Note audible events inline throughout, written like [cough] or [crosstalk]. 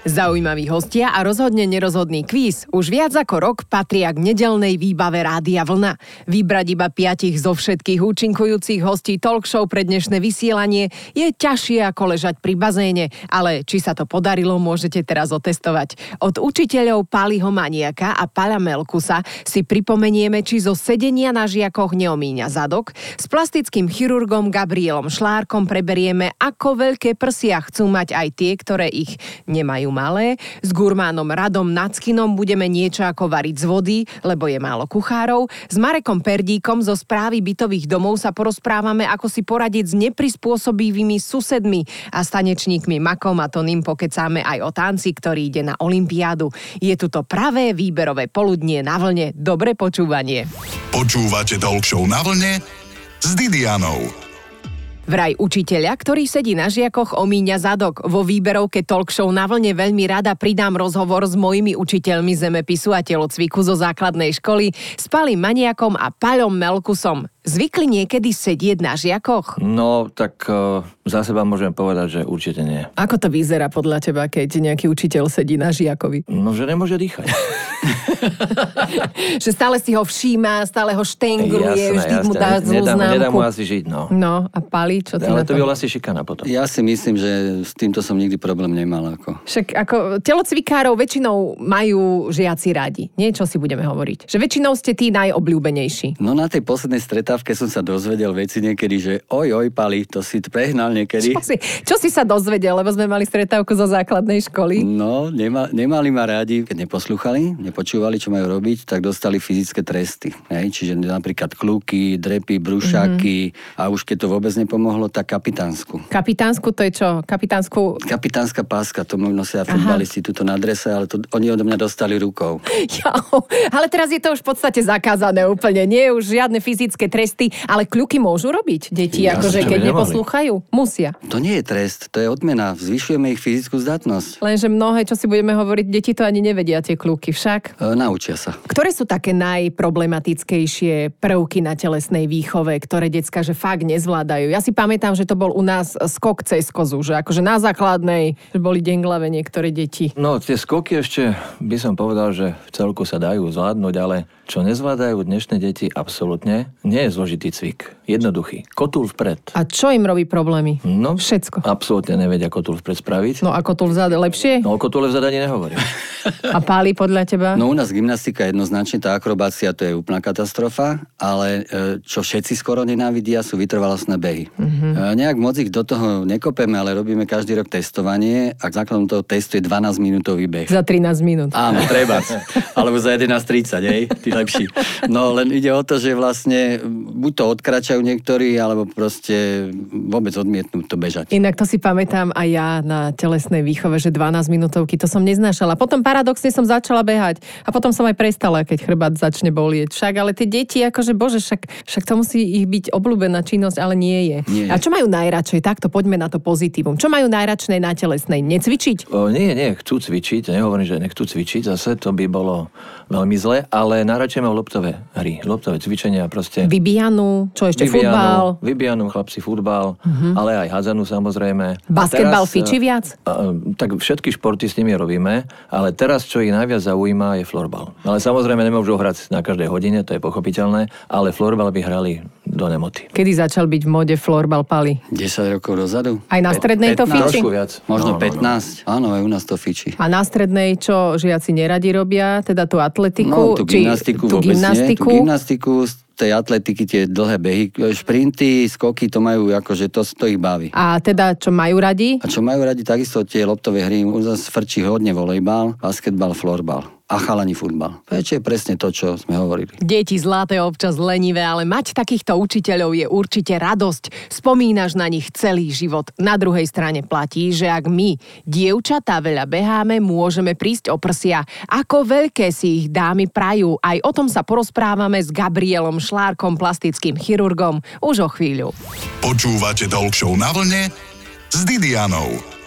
Zaujímaví hostia a rozhodne nerozhodný kvíz už viac ako rok patria k nedelnej výbave Rádia Vlna. Vybrať iba piatich zo všetkých účinkujúcich hostí talk show pre dnešné vysielanie je ťažšie ako ležať pri bazéne, ale či sa to podarilo, môžete teraz otestovať. Od učiteľov Paliho Maniaka a Pala Melkusa si pripomenieme, či zo sedenia na žiakoch neomíňa zadok. S plastickým chirurgom Gabrielom Šlárkom preberieme, ako veľké prsia chcú mať aj tie, ktoré ich nemajú malé. S gurmánom Radom Nackinom budeme niečo ako variť z vody, lebo je málo kuchárov. S Marekom Perdíkom zo správy bytových domov sa porozprávame, ako si poradiť s neprispôsobivými susedmi a stanečníkmi Makom a Tonym pokecáme aj o tanci, ktorý ide na Olympiádu. Je tu to pravé výberové poludnie na vlne. Dobre počúvanie. Počúvate Talk na vlne s Didianou. Vraj učiteľa, ktorý sedí na žiakoch, omíňa zadok. Vo výberovke talk show na vlne veľmi rada pridám rozhovor s mojimi učiteľmi zemepisu a telocviku zo základnej školy, s Palim Maniakom a Paľom Melkusom. Zvykli niekedy sedieť na žiakoch? No, tak uh, za seba môžem povedať, že určite nie. Ako to vyzerá podľa teba, keď nejaký učiteľ sedí na žiakovi? No, že nemôže dýchať. [laughs] [laughs] že stále si ho všíma, stále ho štengruje, jasné, vždy jasné. mu dá zlú nedá, známku. Nedá mu asi žiť, no. No, a Pali, čo ty Ale na to to? by bola asi šikana potom. Ja si myslím, že s týmto som nikdy problém nemal. Ako. Však ako telocvikárov väčšinou majú žiaci radi. Niečo si budeme hovoriť. Že väčšinou ste tí najobľúbenejší. No na tej poslednej stretávke som sa dozvedel veci niekedy, že oj, oj, Pali, to si prehnal niekedy. Čo si, čo si sa dozvedel, lebo sme mali stretávku zo základnej školy? No, nema, nemali ma rádi, keď neposlúchali, nepočúvali, čo majú robiť, tak dostali fyzické tresty. Hej? Čiže napríklad kluky, drepy, brúšaky mm-hmm. a už keď to vôbec nepomohlo, tak kapitánsku. Kapitánsku to je čo? Kapitánsku... Kapitánska páska, to nosia futbalisti tuto na drese, ale to oni odo mňa dostali rukou. [laughs] Jo, ale teraz je to už v podstate zakázané úplne. Nie už žiadne fyzické tresty, ale kľuky môžu robiť deti, Jasne, akože keď neposlúchajú. Musia. To nie je trest, to je odmena. Zvyšujeme ich fyzickú zdatnosť. Lenže mnohé, čo si budeme hovoriť, deti to ani nevedia, tie kľúky však. E, naučia sa. Ktoré sú také najproblematickejšie prvky na telesnej výchove, ktoré decka že fakt nezvládajú? Ja si pamätám, že to bol u nás skok cez kozu, že akože na základnej, že boli denglave niektoré deti. No, tie skoky ešte by som povedal, že v celku sa dajú zvládnuť, ale čo nezvládajú dnešné deti absolútne, nie je zložitý cvik. Jednoduchý. Kotul vpred. A čo im robí problémy? No, Všetko. Absolútne nevedia kotul vpred spraviť. No ako tu vzade lepšie? No, o kotule vzad ani nehovorím. A páli podľa teba? No u nás gymnastika jednoznačne, tá akrobácia to je úplná katastrofa, ale e, čo všetci skoro nenávidia sú vytrvalostné behy. Mm-hmm. Nejak moc ich do toho nekopeme, ale robíme každý rok testovanie a základom toho testu je 12 minútový beh. Za 13 minút. Áno, treba. [laughs] Alebo za 11.30, hej, lepší. No len ide o to, že vlastne buď to odkračajú niektorí, alebo proste vôbec odmietnú to bežať. Inak to si pamätám aj ja na telesnej výchove, že 12 minútovky, to som neznášala. Potom paradoxne som začala behať a potom som aj prestala, keď chrbát začne bolieť. Však, ale tie deti, akože bože, však, však to musí ich byť obľúbená činnosť, ale nie je. Nie. A čo majú najradšej? Takto poďme na to pozitívum. Čo majú najradšej na telesnej? Necvičiť? O, nie, nie, chcú cvičiť, nehovorím, že nechcú cvičiť, zase to by bolo veľmi zle, ale najradšej majú loptové hry, loptové cvičenia proste. Vybijanú? Čo ešte? Futbal? Vybijanú chlapci futbal, ale aj hádzanú samozrejme. Basketbal teraz, fiči e, viac? a, tak všetky športy s nimi robíme, ale teraz, čo ich najviac zaujíma, je florbal. Ale samozrejme nemôžu hrať na každej hodine, to je pochopiteľné, ale florbal by hrali do nemoty. Kedy začal byť v mode florbal pali? 10 rokov dozadu? Aj na strednej to 15. fiči? Trošku viac. Možno No, no, no. 15? Áno, aj u nás to fiči. A na strednej, čo žiaci neradi robia, teda tú atletiku? No, tú či gymnastiku tú vôbec gymnastiku? nie. Tú gymnastiku, tej atletiky, tie dlhé behy, šprinty, skoky, to majú akože, to, to ich baví. A teda, čo majú radi? A čo majú radi takisto tie loptové hry, u nás frčí hodne volejbal, basketbal, florbal a chalani futbal. To je presne to, čo sme hovorili. Deti zlaté občas lenivé, ale mať takýchto učiteľov je určite radosť. Spomínaš na nich celý život. Na druhej strane platí, že ak my, dievčatá, veľa beháme, môžeme prísť o prsia. Ako veľké si ich dámy prajú. Aj o tom sa porozprávame s Gabrielom Šlárkom, plastickým chirurgom, už o chvíľu. Počúvate Talk na vlne s Didianou.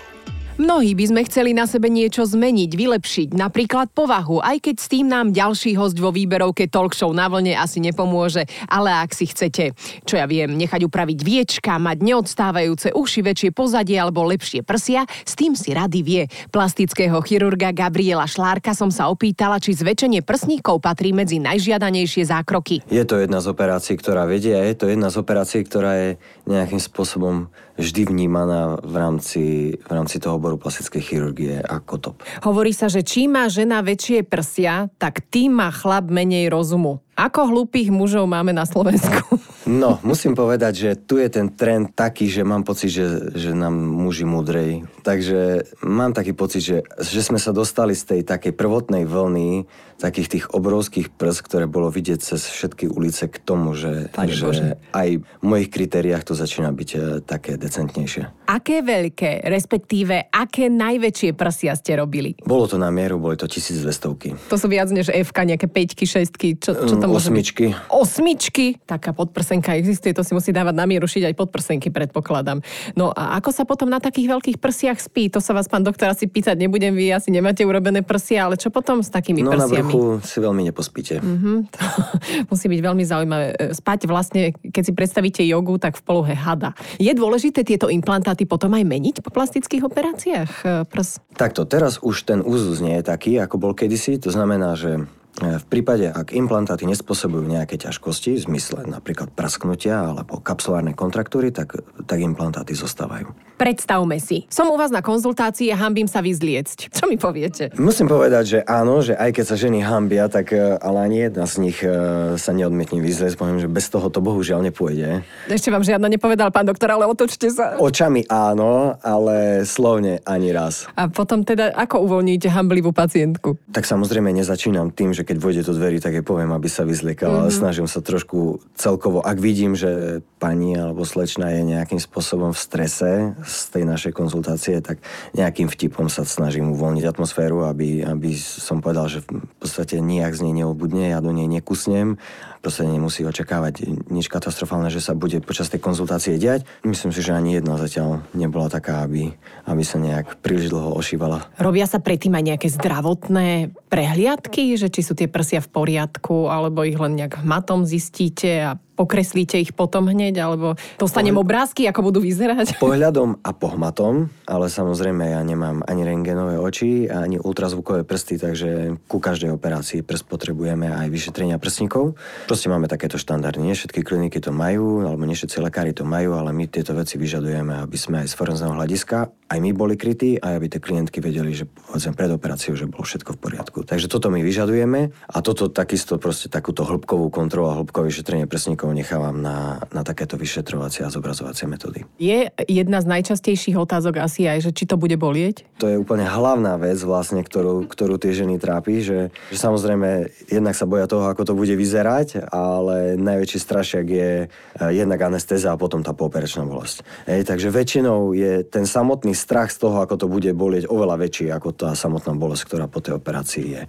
Mnohí by sme chceli na sebe niečo zmeniť, vylepšiť, napríklad povahu, aj keď s tým nám ďalší host vo výberovke talk show na vlne asi nepomôže, ale ak si chcete, čo ja viem, nechať upraviť viečka, mať neodstávajúce uši, väčšie pozadie alebo lepšie prsia, s tým si rady vie. Plastického chirurga Gabriela Šlárka som sa opýtala, či zväčšenie prsníkov patrí medzi najžiadanejšie zákroky. Je to jedna z operácií, ktorá vedie je to jedna z operácií, ktorá je nejakým spôsobom vždy vnímaná v rámci, v rámci toho oboru plastickej chirurgie ako top. Hovorí sa, že čím má žena väčšie prsia, tak tým má chlap menej rozumu. Ako hlúpých mužov máme na Slovensku? [laughs] No, musím povedať, že tu je ten trend taký, že mám pocit, že, že nám muži múdrej. Takže mám taký pocit, že, že sme sa dostali z tej takej prvotnej vlny takých tých obrovských prs, ktoré bolo vidieť cez všetky ulice k tomu, že, že aj v mojich kritériách to začína byť e, také decentnejšie. Aké veľké, respektíve aké najväčšie prsia ste robili? Bolo to na mieru, boli to 1200. To sú viac než F, nejaké 5 6 čo, čo to môže Osmičky. Byť? Osmičky? Taká podprsenka existuje, to si musí dávať na mieru šiť aj podprsenky, predpokladám. No a ako sa potom na takých veľkých prsiach spí? To sa vás, pán doktor, asi pýtať nebudem, vy asi nemáte urobené prsia, ale čo potom s takými no, prsiami? vrchu si veľmi nepospíte. Mm-hmm, to [laughs] musí byť veľmi zaujímavé. E, spať vlastne, keď si predstavíte jogu, tak v polohe hada. Je dôležité tieto implantáty potom aj meniť po plastických operáciách e, prs? Takto, teraz už ten úzus nie je taký, ako bol kedysi. To znamená, že v prípade, ak implantáty nespôsobujú nejaké ťažkosti, v zmysle napríklad prasknutia alebo kapsulárne kontraktúry, tak, tak implantáty zostávajú. Predstavme si, som u vás na konzultácii a hambím sa vyzliecť. [laughs] Čo mi poviete? Musím povedať, že áno, že aj keď sa ženy hambia, tak e, ale ani jedna z nich e, sa neodmietne vyzliecť. Poviem, že bez toho to bohužiaľ nepôjde. Ešte vám žiadna nepovedal, pán doktor, ale otočte sa. Očami áno, ale slovne ani raz. A potom teda ako uvoľníte hamblivú pacientku? Tak samozrejme nezačínam tým, že že keď vôjde do dverí, tak jej poviem, aby sa vyzliekala. Mm-hmm. Snažím sa trošku celkovo, ak vidím, že pani alebo slečna je nejakým spôsobom v strese z tej našej konzultácie, tak nejakým vtipom sa snažím uvoľniť atmosféru, aby, aby som povedal, že v podstate nijak z nej neobudne, ja do nej nekusnem proste nemusí očakávať nič katastrofálne, že sa bude počas tej konzultácie diať. Myslím si, že ani jedna zatiaľ nebola taká, aby, aby sa nejak príliš dlho ošívala. Robia sa predtým aj nejaké zdravotné prehliadky, že či sú tie prsia v poriadku, alebo ich len nejak matom zistíte a pokreslíte ich potom hneď, alebo dostanem Pohľad... obrázky, ako budú vyzerať? [laughs] Pohľadom a pohmatom, ale samozrejme ja nemám ani rengenové oči, ani ultrazvukové prsty, takže ku každej operácii prst potrebujeme aj vyšetrenia prstníkov. Proste máme takéto štandardy. Nie všetky kliniky to majú, alebo nie všetci lekári to majú, ale my tieto veci vyžadujeme, aby sme aj z forenzného hľadiska aj my boli krytí, aj aby tie klientky vedeli, že povedzme pred operáciou, že bolo všetko v poriadku. Takže toto my vyžadujeme a toto takisto proste takúto hĺbkovú kontrolu a hĺbkové vyšetrenie prsníkov nechávam na, na takéto vyšetrovacie a zobrazovacie metódy. Je jedna z najčastejších otázok asi aj, že či to bude bolieť? To je úplne hlavná vec vlastne, ktorú, ktorú tie ženy trápi, že, že samozrejme jednak sa boja toho, ako to bude vyzerať, ale najväčší strašiak je eh, jednak anestéza a potom tá pooperačná bolesť. Ej, takže väčšinou je ten samotný strach z toho, ako to bude bolieť, oveľa väčší ako tá samotná bolesť, ktorá po tej operácii je.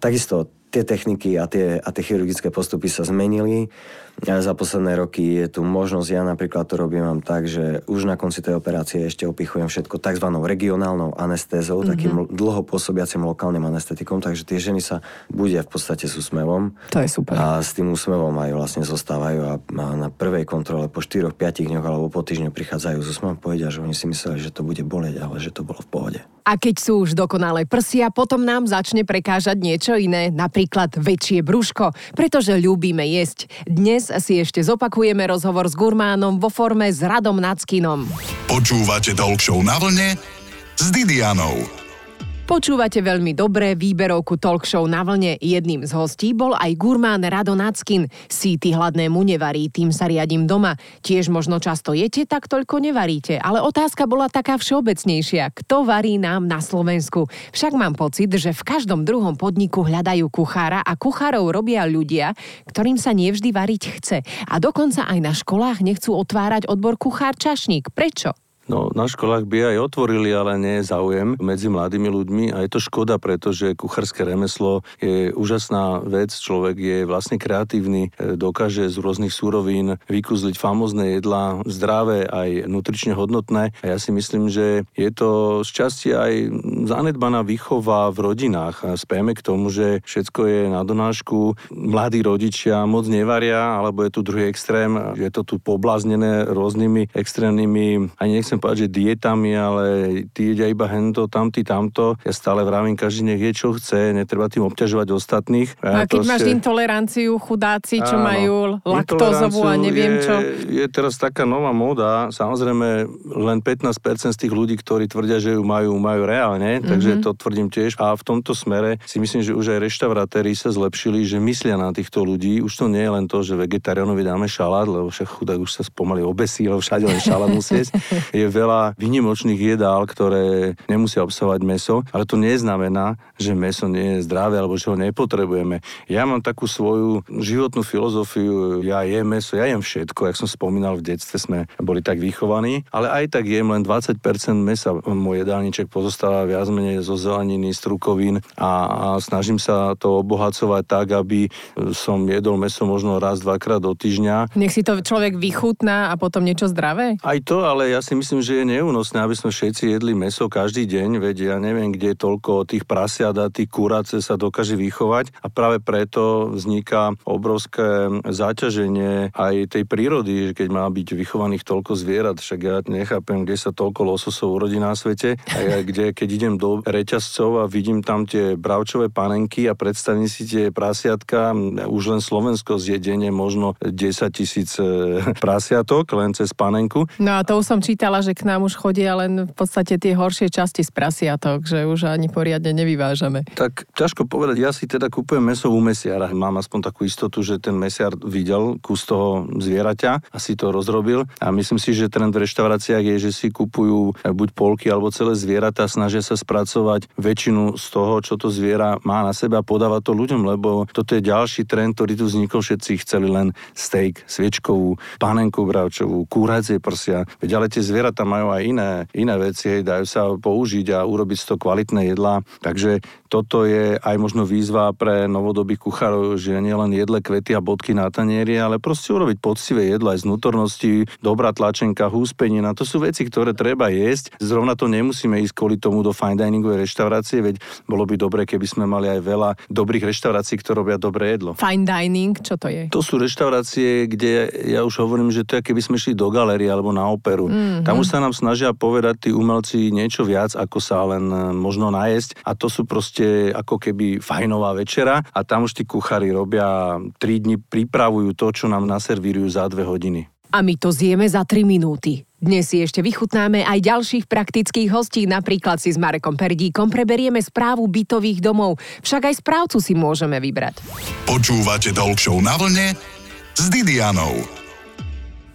Takisto tie techniky a tie, a tie chirurgické postupy sa zmenili. Za posledné roky je tu možnosť, ja napríklad to robím mám tak, že už na konci tej operácie ešte opichujem všetko tzv. regionálnou anestézou, mm-hmm. takým dlho pôsobiacim lokálnym anestetikom, takže tie ženy sa budia v podstate s úsmevom. To je super. A s tým úsmevom aj vlastne zostávajú a na prvej kontrole po 4-5 dňoch alebo po týždňu prichádzajú s úsmevom povedia, že oni si mysleli, že to bude boleť, ale že to bolo v pohode. A keď sú už dokonalé prsia, potom nám začne prekážať niečo iné, napríklad väčšie brúško, pretože ľúbime jesť. Dnes si ešte zopakujeme rozhovor s gurmánom vo forme s Radom Nackinom. Počúvate Talk na vlne s Didianou. Počúvate veľmi dobré výberovku talk show na vlne. Jedným z hostí bol aj gurmán Rado Nackin. Síty hladnému nevarí, tým sa riadím doma. Tiež možno často jete, tak toľko nevaríte. Ale otázka bola taká všeobecnejšia. Kto varí nám na Slovensku? Však mám pocit, že v každom druhom podniku hľadajú kuchára a kuchárov robia ľudia, ktorým sa nevždy variť chce. A dokonca aj na školách nechcú otvárať odbor kuchár čašník. Prečo? No, na školách by aj otvorili, ale nie je záujem medzi mladými ľuďmi a je to škoda, pretože kuchárske remeslo je úžasná vec. Človek je vlastne kreatívny, e, dokáže z rôznych súrovín vykúzliť famózne jedlá, zdravé aj nutrične hodnotné. A ja si myslím, že je to šťastie aj zanedbaná výchova v rodinách. A spejeme k tomu, že všetko je na donášku, mladí rodičia moc nevaria, alebo je tu druhý extrém, je to tu pobláznené rôznymi extrémnymi, ani nechcem povedať, že dietami, ale ty jedia iba hento, tamty, tamto. Ja stále vravím, každý nech je, čo chce, netreba tým obťažovať ostatných. A, a keď proste... máš intoleranciu, chudáci, čo Áno, majú laktózovú a neviem je, čo. Je teraz taká nová móda, samozrejme len 15% z tých ľudí, ktorí tvrdia, že ju majú, majú reálne, mm-hmm. takže to tvrdím tiež. A v tomto smere si myslím, že už aj reštaurátéri sa zlepšili, že myslia na týchto ľudí. Už to nie je len to, že vegetariánovi dáme šalát, lebo však chudák už sa pomaly obesí, lebo všade len šalát musí [laughs] Je veľa vynimočných jedál, ktoré nemusia obsahovať meso, ale to neznamená, že meso nie je zdravé alebo že ho nepotrebujeme. Ja mám takú svoju životnú filozofiu, ja jem meso, ja jem všetko, jak som spomínal, v detstve sme boli tak vychovaní, ale aj tak jem len 20% mesa. Môj jedálniček pozostáva viac menej zo zeleniny, strukovín a, a snažím sa to obohacovať tak, aby som jedol meso možno raz, dvakrát do týždňa. Nech si to človek vychutná a potom niečo zdravé? Aj to, ale ja si myslím, že je neúnosné, aby sme všetci jedli meso každý deň, veď ja neviem, kde toľko tých prasiat a tých kurace sa dokáže vychovať a práve preto vzniká obrovské záťaženie aj tej prírody, keď má byť vychovaných toľko zvierat, však ja nechápem, kde sa toľko lososov urodí na svete a kde, keď idem do reťazcov a vidím tam tie bravčové panenky a predstavím si tie prasiatka, už len Slovensko zjedenie možno 10 tisíc e, prasiatok len cez panenku. No a to už som čítala, že k nám už chodia len v podstate tie horšie časti z prasiatok, že už ani poriadne nevyvážame. Tak ťažko povedať, ja si teda kúpujem meso u mesiara. Mám aspoň takú istotu, že ten mesiar videl kus toho zvieraťa a si to rozrobil. A myslím si, že trend v reštauráciách je, že si kupujú buď polky alebo celé zvieratá, snažia sa spracovať väčšinu z toho, čo to zviera má na seba a podáva to ľuďom, lebo toto je ďalší trend, ktorý tu vznikol. Všetci chceli len steak, sviečkovú, panenku bravčovú, kúracie prsia. Veď ale tie zvieratá majú aj iné, iné veci, dajú sa použiť a urobiť z toho kvalitné jedlá. Takže toto je aj možno výzva pre novodobých kuchárov, že nie len jedle kvety a bodky na tanieri, ale proste urobiť poctivé jedlo aj z nutornosti, dobrá tlačenka, húspenina. To sú veci, ktoré treba jesť. Zrovna to nemusíme ísť kvôli tomu do fine diningovej reštaurácie, veď bolo by dobre, keby sme mali aj veľa dobrých reštaurácií, ktoré robia dobré jedlo. Fine dining, čo to je? To sú reštaurácie, kde ja už hovorím, že to je, keby sme šli do galerie alebo na operu. Mm-hmm. Tam už sa nám snažia povedať tí umelci niečo viac, ako sa len e, možno najesť. A to sú proste ako keby fajnová večera a tam už tí kuchári robia 3 dni, pripravujú to, čo nám naservírujú za 2 hodiny. A my to zjeme za 3 minúty. Dnes si ešte vychutnáme aj ďalších praktických hostí, napríklad si s Marekom Perdíkom preberieme správu bytových domov, však aj správcu si môžeme vybrať. Počúvate Talk na vlne s Didianou.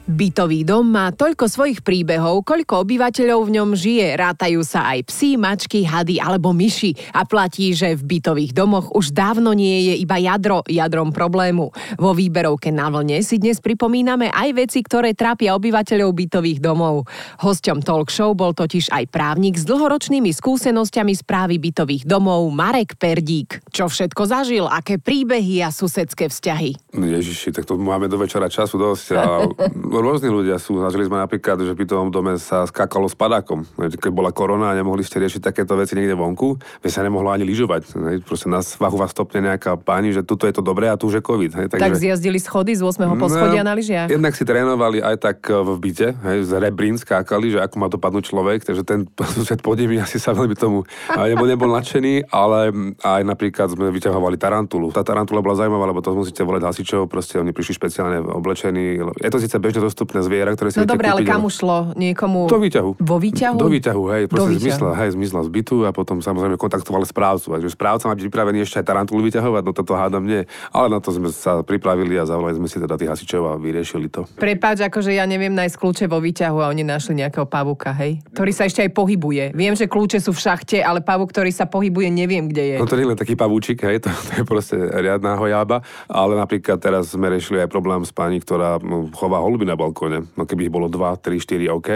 Bytový dom má toľko svojich príbehov, koľko obyvateľov v ňom žije. Rátajú sa aj psi, mačky, hady alebo myši. A platí, že v bytových domoch už dávno nie je iba jadro, jadrom problému. Vo výberovke na vlne si dnes pripomíname aj veci, ktoré trápia obyvateľov bytových domov. Hosťom talk show bol totiž aj právnik s dlhoročnými skúsenosťami správy bytových domov Marek Perdík. Čo všetko zažil, aké príbehy a susedské vzťahy? Ježiši, tak to máme do večera času dosť. A [laughs] rôzni ľudia sú. Zažili sme napríklad, že v bytovom dome sa skákalo s padákom. Keď bola korona a nemohli ste riešiť takéto veci niekde vonku, by sa nemohlo ani lyžovať. Proste na svahu vás stopne nejaká pani, že tuto je to dobré a tu už je COVID. Hej. Takže, tak zjazdili schody z 8. No, poschodia no, na lyžiach? Jednak si trénovali aj tak e, v byte, hej, z rebrín skákali, že ako má dopadnúť človek, takže ten sused pod nimi asi sa veľmi tomu nebol, nebol nadšený, ale aj napríklad sme vyťahovali tarantulu. Tá tarantula bola zaujímavá, lebo to musíte volať hasičov, proste oni prišli špeciálne oblečení. Je to síce bežne dostupné zviera, ktoré si No dobre, ale kam šlo? Niekomu... Do výťahu. Vo výťahu? Do výťahu, hej. Proste zmizla, hej, zmizla z bytu a potom samozrejme kontaktovali správcu. A že správca má byť pripravený ešte aj tarantulu vyťahovať, no toto hádam nie. Ale na to sme sa pripravili a zavolali sme si teda tých hasičov a vyriešili to. Prepáč, akože ja neviem nájsť kľúče vo výťahu a oni našli nejakého pavuka, hej? Ktorý sa ešte aj pohybuje. Viem, že kľúče sú v šachte, ale pavuk, ktorý sa pohybuje, neviem, kde je. No to nie je len taký pavúčik, hej, to, to je proste riadná hojába, ale napríklad teraz sme riešili aj problém s pani, ktorá chová holuby na na balkóne. No keby ich bolo 2, 3, 4, OK.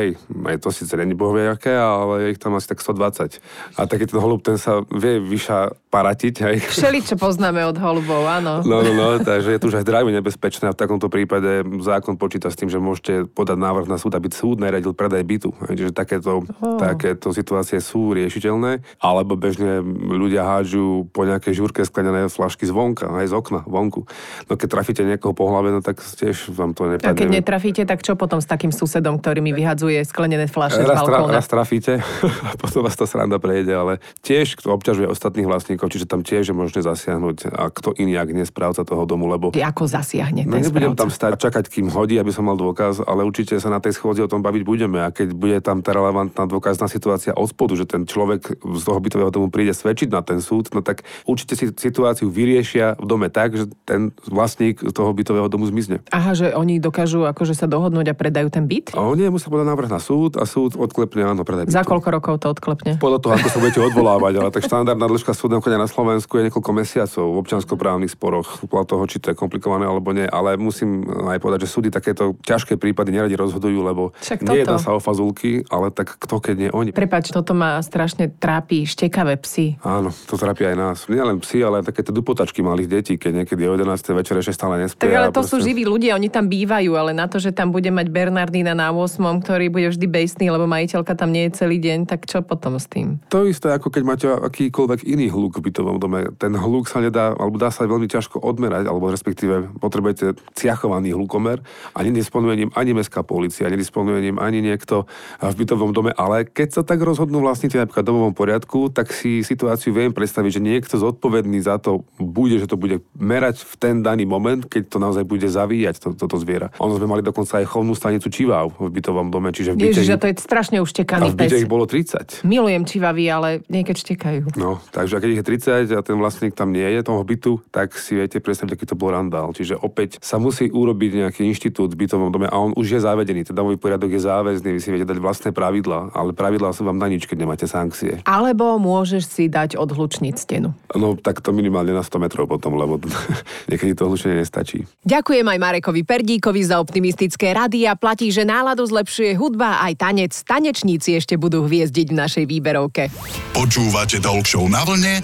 Aj to síce není bohvie aké, ale je ich tam asi tak 120. A taký ten holub, ten sa vie vyša paratiť. Hej. Všeli, čo poznáme od holubov, áno. No, no, no, takže je tu už aj zdravie nebezpečné a v takomto prípade zákon počíta s tým, že môžete podať návrh na súd, aby súd naradil predaj bytu. Hej, čiže takéto, oh. takéto situácie sú riešiteľné. Alebo bežne ľudia hádžu po nejakej žurke sklenené flašky zvonka, aj z okna, vonku. No keď trafíte niekoho po hlave, no tak tiež vám to nepadne. A keď netrafíte, tak čo potom s takým susedom, ktorý mi vyhadzuje sklenené fľaše z balkóna? Raz trafíte [laughs] a potom vás to sranda prejde, ale tiež to obťažuje ostatných vlastníkov, čiže tam tiež je možné zasiahnuť a kto iný, ak nie správca toho domu, lebo... Ako zasiahne no, ten nebudem správca? tam stať čakať, kým hodí, aby som mal dôkaz, ale určite sa na tej schôdzi o tom baviť budeme a keď bude tam tá relevantná dôkazná situácia od spodu, že ten človek z toho bytového domu príde svedčiť na ten súd, no tak určite si situáciu vyriešia v dome tak, že ten vlastník toho bytového domu zmizne. Aha, že oni dokážu akože sa dohodnúť a predajú ten byt? A oni musia podať návrh na súd a súd odklepne áno, predaj bytu. Za koľko rokov to odklepne? Podľa toho, ako sa budete [laughs] odvolávať, ale tak štandardná dĺžka súdneho konia na Slovensku je niekoľko mesiacov v občanskoprávnych sporoch, podľa toho, či to je komplikované alebo nie. Ale musím aj povedať, že súdy takéto ťažké prípady neradi rozhodujú, lebo Však nie toto. sa o fazulky, ale tak kto keď nie oni. Prepač, toto ma strašne trápi, štekavé psy. Áno, to trápi aj nás. Nie len psi, ale aj takéto dupotačky malých detí, keď niekedy o 11. večer ešte stále nespia. Tak ale to sú proste- živí ľudia, oni tam bývajú, ale na to, že tam bude mať Bernardína na 8, ktorý bude vždy bejstný, lebo majiteľka tam nie je celý deň, tak čo potom s tým? To isté, ako keď máte akýkoľvek iný hluk v bytovom dome. Ten hluk sa nedá, alebo dá sa veľmi ťažko odmerať, alebo respektíve potrebujete ciachovaný hlukomer a nedisponuje ním ani mestská policia, nedisponuje ním ani niekto v bytovom dome, ale keď sa tak rozhodnú vlastníci napríklad domovom poriadku, tak si situáciu viem predstaviť, že niekto zodpovedný za to bude, že to bude merať v ten daný moment, keď to naozaj bude zavíjať to, toto zviera. Ono sme mali dokonca aj chovnú stanicu čiváv v bytovom dome, čiže v byte, Ježiš, a to je strašne a uštekaný v byte pes. ich bolo 30. Milujem čivavy, ale niekedy štekajú. No, takže keď ich je 30 a ten vlastník tam nie je, toho bytu, tak si viete predstaviť, aký to bol randál. Čiže opäť sa musí urobiť nejaký inštitút v bytovom dome a on už je zavedený. Ten domový poriadok je záväzný, vy si viete dať vlastné pravidlá, ale pravidlá sú vám na nič, keď nemáte sankcie. Alebo môžeš si dať odhlučniť stenu. No tak to minimálne na 100 metrov potom, lebo [laughs] niekedy to hlučenie nestačí. Ďakujem aj Marekovi Perdíkovi za optimistické rady a platí, že náladu zlepšuje hudba aj tanec. Tanečníci ešte budú hviezdiť v našej výberovke. Počúvate Talk na vlne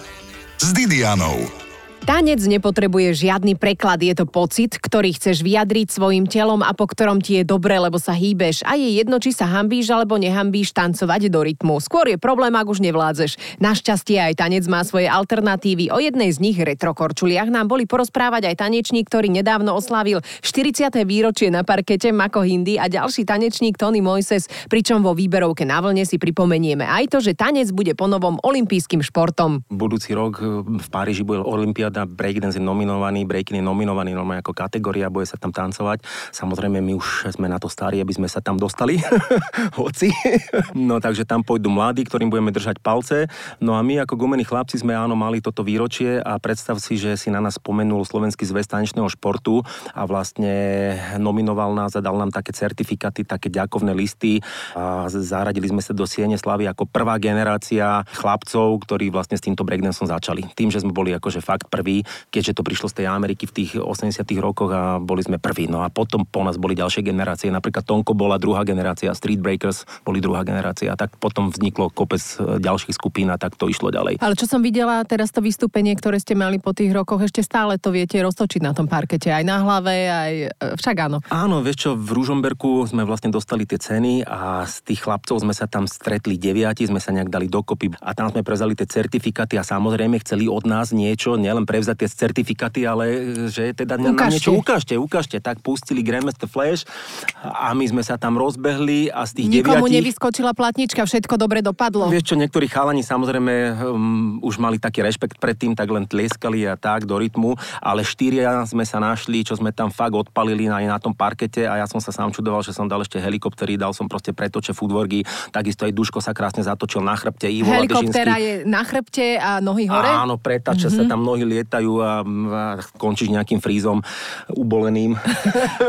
s Didianou. Tanec nepotrebuje žiadny preklad, je to pocit, ktorý chceš vyjadriť svojim telom a po ktorom ti je dobre, lebo sa hýbeš a je jedno, či sa hambíš alebo nehambíš tancovať do rytmu. Skôr je problém, ak už nevládzeš. Našťastie aj tanec má svoje alternatívy. O jednej z nich retrokorčuliach nám boli porozprávať aj tanečník, ktorý nedávno oslávil 40. výročie na parkete Mako Hindi a ďalší tanečník Tony Moises, pričom vo výberovke na vlne si pripomenieme aj to, že tanec bude ponovom olympijským športom. Budúci rok v Paríži bude Olympiáda, breakdance je nominovaný, breaking je nominovaný normálne ako kategória, bude sa tam tancovať. Samozrejme, my už sme na to starí, aby sme sa tam dostali, [laughs] hoci. no takže tam pôjdu mladí, ktorým budeme držať palce. No a my ako gumení chlapci sme áno mali toto výročie a predstav si, že si na nás spomenul Slovenský zväz tanečného športu a vlastne nominoval nás a dal nám také certifikáty, také ďakovné listy a zaradili sme sa do Siene Slavy ako prvá generácia chlapcov, ktorí vlastne s týmto breakdanceom začali. Tým, že sme boli akože fakt prví, keďže to prišlo z tej Ameriky v tých 80 rokoch a boli sme prví. No a potom po nás boli ďalšie generácie, napríklad Tonko bola druhá generácia, Street Breakers boli druhá generácia a tak potom vzniklo kopec e, ďalších skupín a tak to išlo ďalej. Ale čo som videla teraz to vystúpenie, ktoré ste mali po tých rokoch, ešte stále to viete roztočiť na tom parkete, aj na hlave, aj e, však áno. Áno, vieš čo, v Ružomberku sme vlastne dostali tie ceny a z tých chlapcov sme sa tam stretli deviati, sme sa nejak dali dokopy a tam sme prezali tie certifikáty a samozrejme chceli od nás niečo, nielen prevzať tie certifikáty, ale e, že teda nám Ukážte. niečo ukážte, ukážte. Tak pustili Grandmaster Flash a my sme sa tam rozbehli a z tých Nikomu deviatich... nevyskočila platnička, všetko dobre dopadlo. Vieš čo, niektorí chalani samozrejme um, už mali taký rešpekt predtým, tak len tlieskali a tak do rytmu, ale štyria sme sa našli, čo sme tam fakt odpalili aj na tom parkete a ja som sa sám čudoval, že som dal ešte helikoptery, dal som proste pretoče footworky, takisto aj Duško sa krásne zatočil na chrbte, Ivo Helikoptera je na chrbte a nohy hore? Áno, pretáča mm-hmm. sa tam nohy lietajú lietajú a, a končíš nejakým frízom uboleným.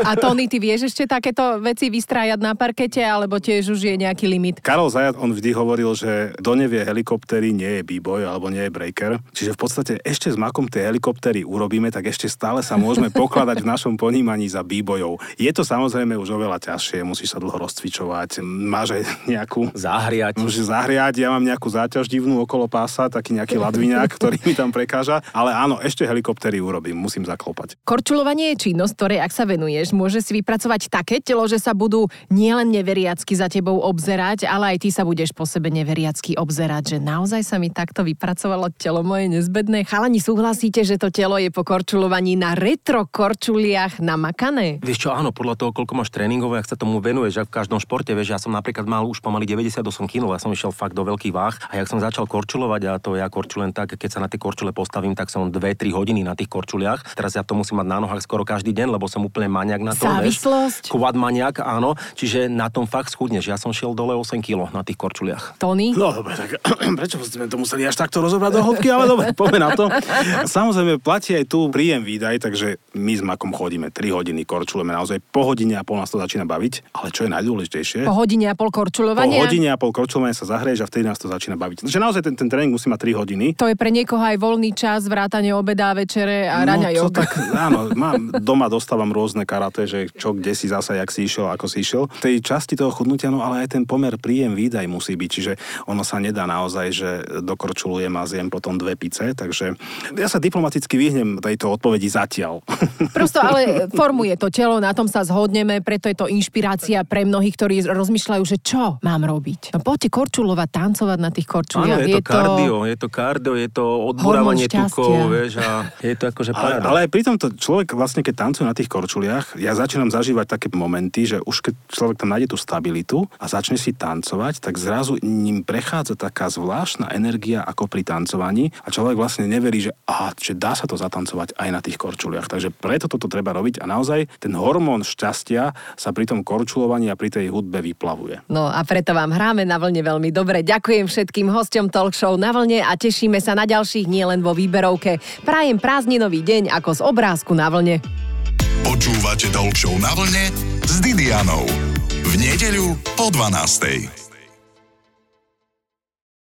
A Tony, ty vieš ešte takéto veci vystrájať na parkete, alebo tiež už je nejaký limit? Karol Zajat, on vždy hovoril, že do nevie helikoptery nie je b-boy alebo nie je breaker. Čiže v podstate ešte s makom tie helikoptery urobíme, tak ešte stále sa môžeme pokladať v našom ponímaní za b-boyov. Je to samozrejme už oveľa ťažšie, musíš sa dlho rozcvičovať, máš aj nejakú... Zahriať. Môžeš zahriať, ja mám nejakú záťaž divnú okolo pása, taký nejaký ladviňák, ktorý mi tam prekáža, ale áno, ešte helikoptery urobím, musím zaklopať. Korčulovanie je činnosť, ktorej ak sa venuješ, môže si vypracovať také telo, že sa budú nielen neveriacky za tebou obzerať, ale aj ty sa budeš po sebe neveriacky obzerať, že naozaj sa mi takto vypracovalo telo moje nezbedné. Chalani, súhlasíte, že to telo je po korčulovaní na retro korčuliach namakané? Vieš čo, áno, podľa toho, koľko máš tréningov, ak sa tomu venuješ, ak v každom športe, vieš, ja som napríklad mal už pomaly 98 kg, ja som išiel fakt do veľkých váh a jak som začal korčulovať a to ja korčulen tak, keď sa na tie korčule postavím, tak som 2-3 hodiny na tých korčuliach. Teraz ja to musím mať na nohách skoro každý deň, lebo som úplne maniak na to. Závislosť? Quad maniak, áno. Čiže na tom fakt schudneš. Ja som šiel dole 8 kg na tých korčuliach. Tony? No dobre, tak [clears throat] prečo sme to museli až takto rozobrať do hĺbky, ale dobre, poďme na to. Samozrejme, platí aj tu príjem výdaj, takže my s Makom chodíme 3 hodiny, korčulujeme naozaj po hodine a pol nás to začína baviť. Ale čo je najdôležitejšie? Po hodine a pol Po korčulovania? hodine a pol korčulovania sa zahrieš a vtedy nás to začína baviť. Takže naozaj ten, ten tréning musí mať 3 hodiny. To je pre niekoho aj voľný čas, vrátanie obeda, večere a raňa no, to joga. tak, áno, mám, doma dostávam rôzne karate, že čo, kde si zasa, jak si išiel, ako si išiel. V tej časti toho chudnutia, no ale aj ten pomer príjem výdaj musí byť, čiže ono sa nedá naozaj, že dokorčulujem a zjem potom dve pice, takže ja sa diplomaticky vyhnem tejto odpovedi zatiaľ. [laughs] Prosto ale formuje to telo, na tom sa zhodneme, preto je to inšpirácia pre mnohých, ktorí rozmýšľajú, že čo mám robiť. No poďte korčulovať, tancovať na tých Áno, korčuliach. je to kardio, je to kardio, je to odburávanie tukov, vieš, a je to akože Ale, ale aj pri tomto človek vlastne, keď tancuje na tých korčuliach, ja začínam zažívať také momenty, že už keď človek tam nájde tú stabilitu a začne si tancovať, tak zrazu ním prechádza taká zvláštna energia ako pri tancovaní a človek vlastne neverí, že, aha, že dá sa to zatancovať aj na tých korčuliach. Takže preto toto treba robiť a naozaj ten hormón šťastia sa pri tom korčulovaní a pri tej hudbe vyplavuje. No a preto vám hráme na vlne veľmi dobre. Ďakujem všetkým hosťom Talk Show na vlne a tešíme sa na ďalších nielen vo výberovke. Prajem prázdninový deň ako z obrázku na vlne. Počúvate Show na vlne s Didianou. V nedeľu po 12.